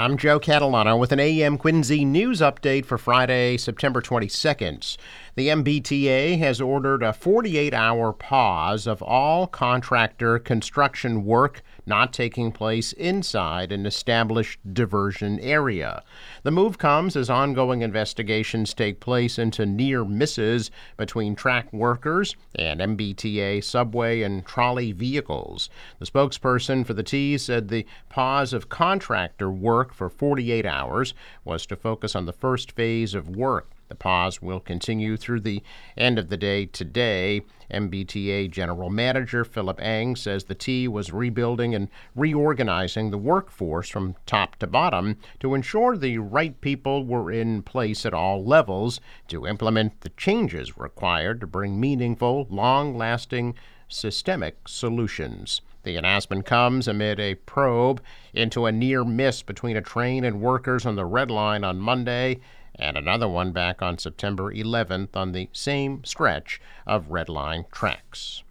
I'm Joe Catalano with an AM Quincy news update for Friday, September 22nd. The MBTA has ordered a 48 hour pause of all contractor construction work not taking place inside an established diversion area. The move comes as ongoing investigations take place into near misses between track workers and MBTA subway and trolley vehicles. The spokesperson for the T said the pause of contractor work for 48 hours was to focus on the first phase of work the pause will continue through the end of the day today. MBTA General Manager Philip Eng says the T was rebuilding and reorganizing the workforce from top to bottom to ensure the right people were in place at all levels to implement the changes required to bring meaningful, long lasting, systemic solutions. The announcement comes amid a probe into a near miss between a train and workers on the Red Line on Monday and another one back on September 11th on the same stretch of Red Line tracks.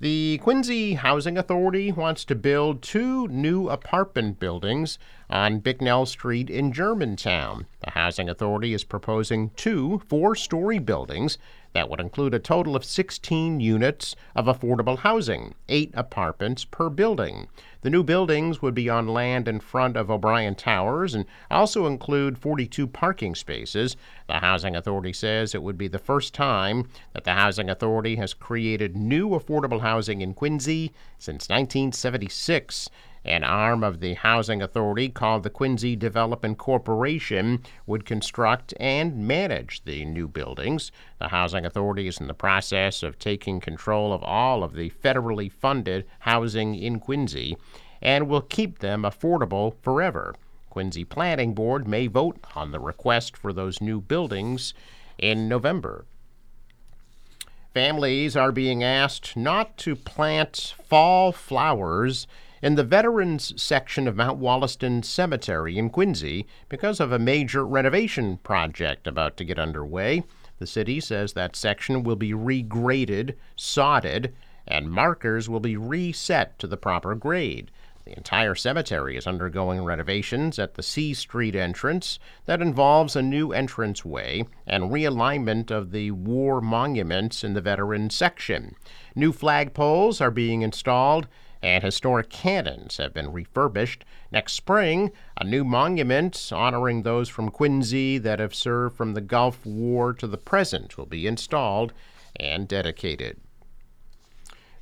The Quincy Housing Authority wants to build two new apartment buildings on Bicknell Street in Germantown. The Housing Authority is proposing two four story buildings that would include a total of 16 units of affordable housing, eight apartments per building. The new buildings would be on land in front of O'Brien Towers and also include 42 parking spaces. The Housing Authority says it would be the first time that the Housing Authority has created new affordable housing in Quincy since 1976. An arm of the Housing Authority called the Quincy Development Corporation would construct and manage the new buildings. The Housing Authority is in the process of taking control of all of the federally funded housing in Quincy and will keep them affordable forever. Quincy Planning Board may vote on the request for those new buildings in November. Families are being asked not to plant fall flowers in the Veterans section of Mount Wollaston Cemetery in Quincy because of a major renovation project about to get underway. The city says that section will be regraded, sodded, and markers will be reset to the proper grade. The entire cemetery is undergoing renovations at the C Street entrance that involves a new entranceway and realignment of the war monuments in the veteran section. New flagpoles are being installed and historic cannons have been refurbished. Next spring, a new monument honoring those from Quincy that have served from the Gulf War to the present will be installed and dedicated.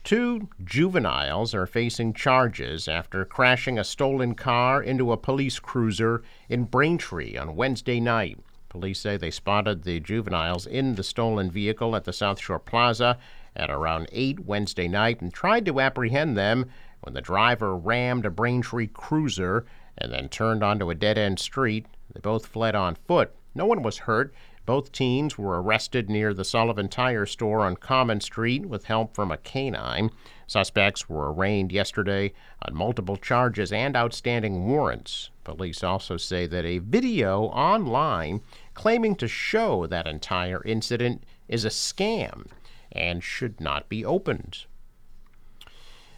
Two juveniles are facing charges after crashing a stolen car into a police cruiser in Braintree on Wednesday night. Police say they spotted the juveniles in the stolen vehicle at the South Shore Plaza at around 8 Wednesday night and tried to apprehend them when the driver rammed a Braintree cruiser and then turned onto a dead end street. They both fled on foot. No one was hurt. Both teens were arrested near the Sullivan Tire store on Common Street with help from a canine. Suspects were arraigned yesterday on multiple charges and outstanding warrants. Police also say that a video online claiming to show that entire incident is a scam and should not be opened.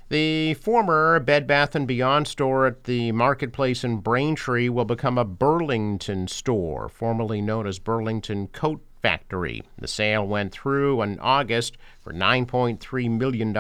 The former Bed Bath & Beyond store at the marketplace in Braintree will become a Burlington store, formerly known as Burlington Coat Factory. The sale went through in August for $9.3 million.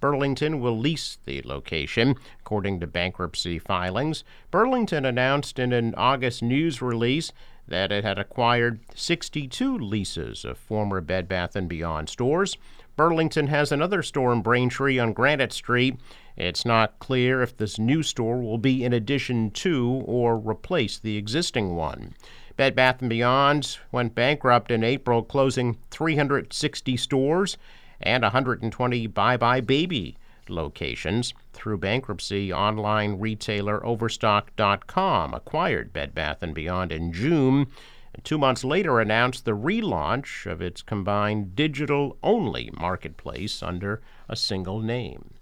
Burlington will lease the location, according to bankruptcy filings. Burlington announced in an August news release that it had acquired 62 leases of former Bed Bath & Beyond stores. Burlington has another store in Braintree on Granite Street. It's not clear if this new store will be in addition to or replace the existing one. Bed Bath & Beyond went bankrupt in April, closing 360 stores and 120 buybuy BABY locations. Through bankruptcy, online retailer Overstock.com acquired Bed Bath & Beyond in June and two months later announced the relaunch of its combined digital-only marketplace under a single name.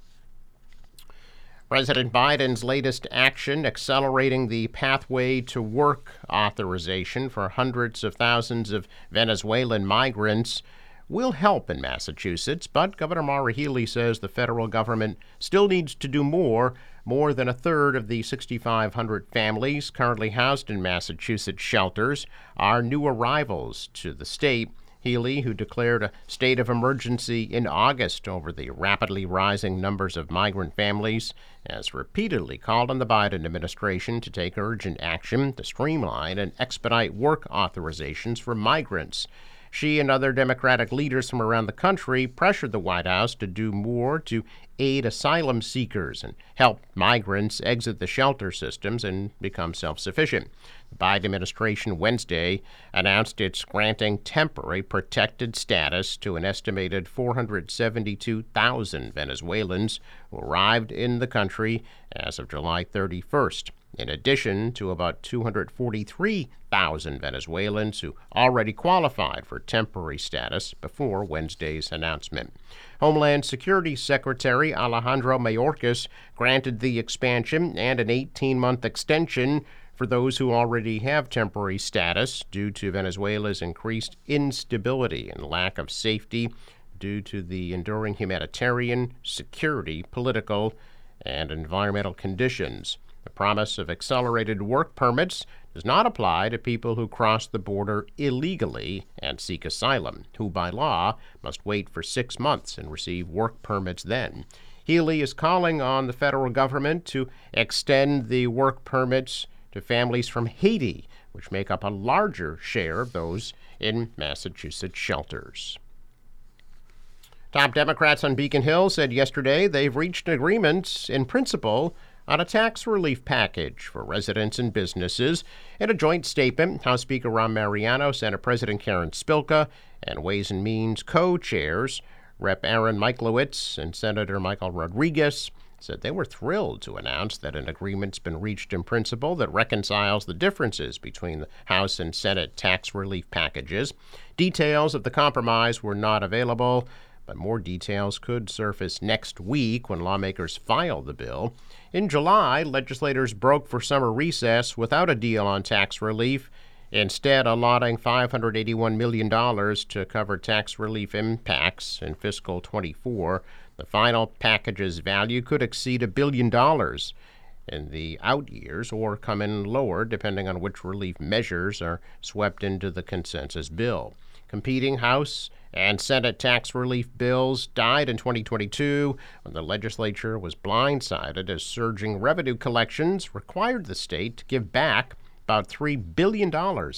President Biden's latest action accelerating the pathway to work authorization for hundreds of thousands of Venezuelan migrants will help in Massachusetts, but Governor Maura Healey says the federal government still needs to do more. More than a third of the 6,500 families currently housed in Massachusetts shelters are new arrivals to the state. Healey, who declared a state of emergency in August over the rapidly rising numbers of migrant families, has repeatedly called on the Biden administration to take urgent action to streamline and expedite work authorizations for migrants. She and other Democratic leaders from around the country pressured the White House to do more to aid asylum seekers and help migrants exit the shelter systems and become self sufficient. The Biden administration Wednesday announced it's granting temporary protected status to an estimated 472,000 Venezuelans who arrived in the country as of July 31st in addition to about 243,000 Venezuelans who already qualified for temporary status before Wednesday's announcement. Homeland Security Secretary Alejandro Mayorkas granted the expansion and an 18 month extension for those who already have temporary status due to Venezuela's increased instability and lack of safety due to the enduring humanitarian, security, political, and environmental conditions. Promise of accelerated work permits does not apply to people who cross the border illegally and seek asylum, who by law must wait for six months and receive work permits then. Healey is calling on the federal government to extend the work permits to families from Haiti, which make up a larger share of those in Massachusetts shelters. Top Democrats on Beacon Hill said yesterday they've reached agreements in principle on a tax relief package for residents and businesses. In a joint statement, House Speaker Ron Mariano, Senate President Karen Spilka, and Ways and Means co chairs, Rep. Aaron Michlewitz and Senator Michael Rodrigues, said they were thrilled to announce that an agreement's been reached in principle that reconciles the differences between the House and Senate tax relief packages. Details of the compromise were not available, but more details could surface next week when lawmakers file the bill. In July, legislators broke for summer recess without a deal on tax relief, instead, allotting $581 million to cover tax relief impacts in fiscal 24. The final package's value could exceed a billion dollars in the out years or come in lower depending on which relief measures are swept into the consensus bill. Competing House and Senate tax relief bills died in 2022 when the legislature was blindsided as surging revenue collections required the state to give back about $3 billion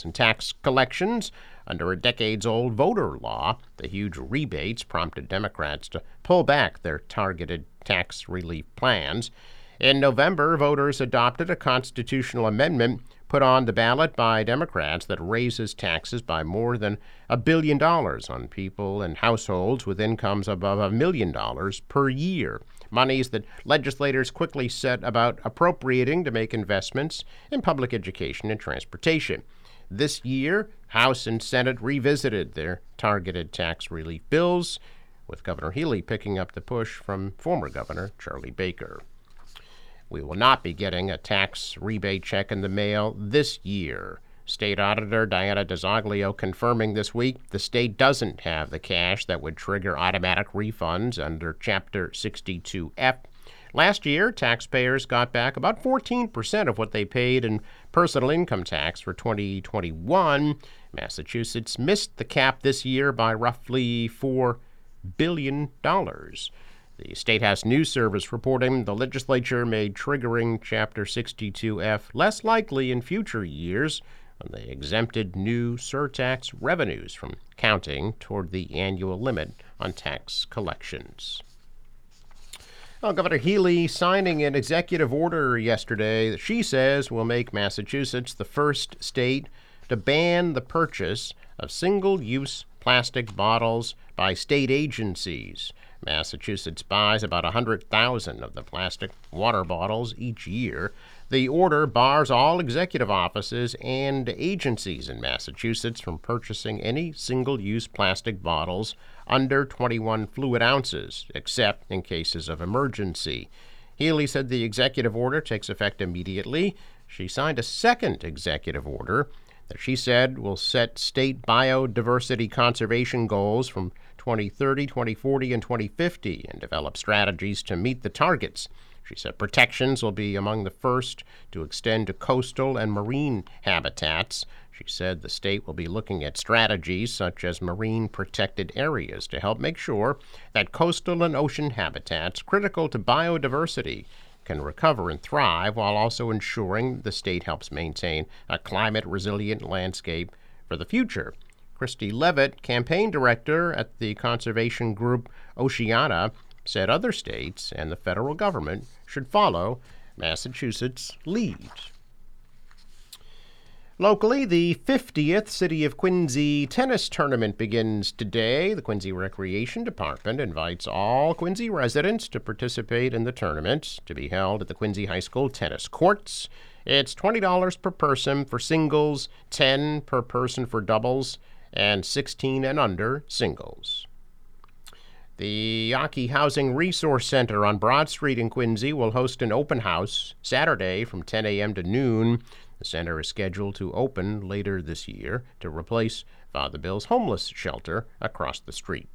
in tax collections under a decades old voter law. The huge rebates prompted Democrats to pull back their targeted tax relief plans. In November, voters adopted a constitutional amendment put on the ballot by Democrats that raises taxes by more than a billion dollars on people and households with incomes above a million dollars per year. Monies that legislators quickly set about appropriating to make investments in public education and transportation. This year, House and Senate revisited their targeted tax relief bills, with Governor Healey picking up the push from former Governor Charlie Baker. We will not be getting a tax rebate check in the mail this year. State Auditor Diana DiZoglio confirming this week the state doesn't have the cash that would trigger automatic refunds under Chapter 62F. Last year, taxpayers got back about 14% of what they paid in personal income tax for 2021. Massachusetts missed the cap this year by roughly $4 billion. The State House News Service reporting the legislature made triggering Chapter 62F less likely in future years when they exempted new surtax revenues from counting toward the annual limit on tax collections. Well, Governor Healey signing an executive order yesterday that she says will make Massachusetts the first state to ban the purchase of single use plastic bottles by state agencies. Massachusetts buys about 100,000 of the plastic water bottles each year. The order bars all executive offices and agencies in Massachusetts from purchasing any single use plastic bottles under 21 fluid ounces, except in cases of emergency. Healey said the executive order takes effect immediately. She signed a second executive order that she said will set state biodiversity conservation goals from 2030, 2040, and 2050 and develop strategies to meet the targets. She said protections will be among the first to extend to coastal and marine habitats. She said the state will be looking at strategies such as marine protected areas to help make sure that coastal and ocean habitats critical to biodiversity can recover and thrive while also ensuring the state helps maintain a climate resilient landscape for the future. Christy Leavitt, campaign director at the conservation group Oceana, said other states and the federal government should follow Massachusetts' lead. Locally, the 50th City of Quincy tennis tournament begins today. The Quincy Recreation Department invites all Quincy residents to participate in the tournament to be held at the Quincy High School tennis courts. It's $20 per person for singles, 10 per person for doubles, and 16 and under singles. The Yawkey Housing Resource Center on Broad Street in Quincy will host an open house Saturday from 10 a.m. to noon. The center is scheduled to open later this year to replace Father Bill's homeless shelter across the street.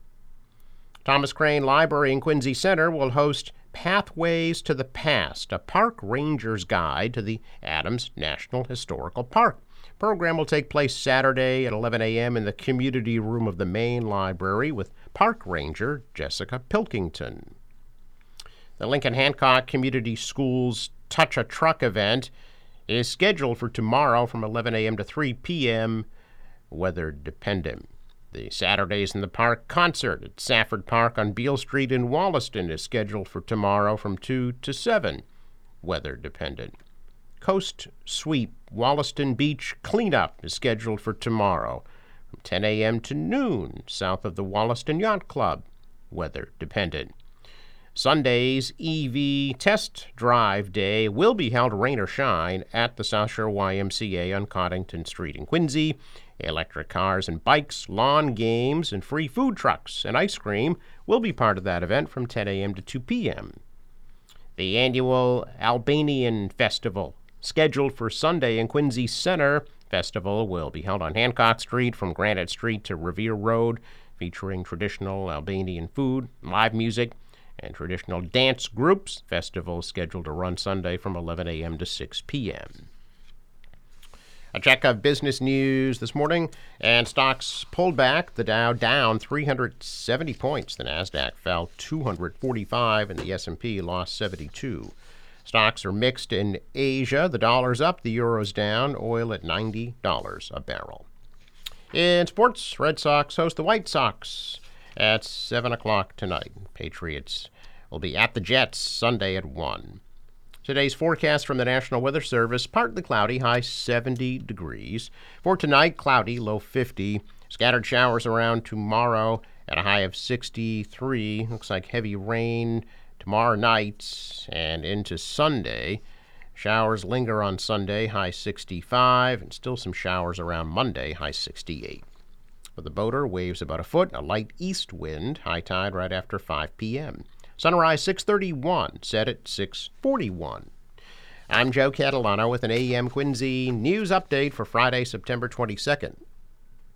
Thomas Crane Library in Quincy Center will host Pathways to the Past, a park ranger's guide to the Adams National Historical Park program will take place Saturday at 11 a.m. in the community room of the main library with park ranger Jessica Pilkington. The Lincoln Hancock Community Schools Touch a Truck event is scheduled for tomorrow from 11 a.m. to 3 p.m., weather dependent. The Saturdays in the Park concert at Safford Park on Beale Street in Wollaston is scheduled for tomorrow from 2 to 7, weather dependent. Coast Sweep Wollaston Beach cleanup is scheduled for tomorrow from 10 a.m. to noon south of the Wollaston Yacht Club, weather dependent. Sunday's EV Test Drive Day will be held rain or shine at the South Shore YMCA on Coddington Street in Quincy. Electric cars and bikes, lawn games, and free food trucks and ice cream will be part of that event from 10 a.m. to 2 p.m. The annual Albanian Festival scheduled for Sunday in Quincy Center. Festival will be held on Hancock Street from Granite Street to Revere Road, featuring traditional Albanian food, live music, and traditional dance groups. Festival scheduled to run Sunday from 11 a.m. to 6 p.m. A check of business news this morning, and stocks pulled back. The Dow down 370 points. The Nasdaq fell 245, and the S&P lost 72. Stocks are mixed in Asia. The dollar's up, the euro's down, oil at $90 a barrel. In sports, Red Sox host the White Sox at 7 o'clock tonight. Patriots will be at the Jets Sunday at 1. Today's forecast from the National Weather Service partly cloudy, high 70 degrees. For tonight, cloudy, low 50. Scattered showers around tomorrow at a high of 63. Looks like heavy rain tomorrow night and into Sunday. Showers linger on Sunday, high 65, and still some showers around Monday, high 68. For the boater, waves about a foot, a light east wind, high tide right after 5 p.m. Sunrise 631, set at 641. I'm Joe Catalano with an AM Quincy news update for Friday, September 22nd.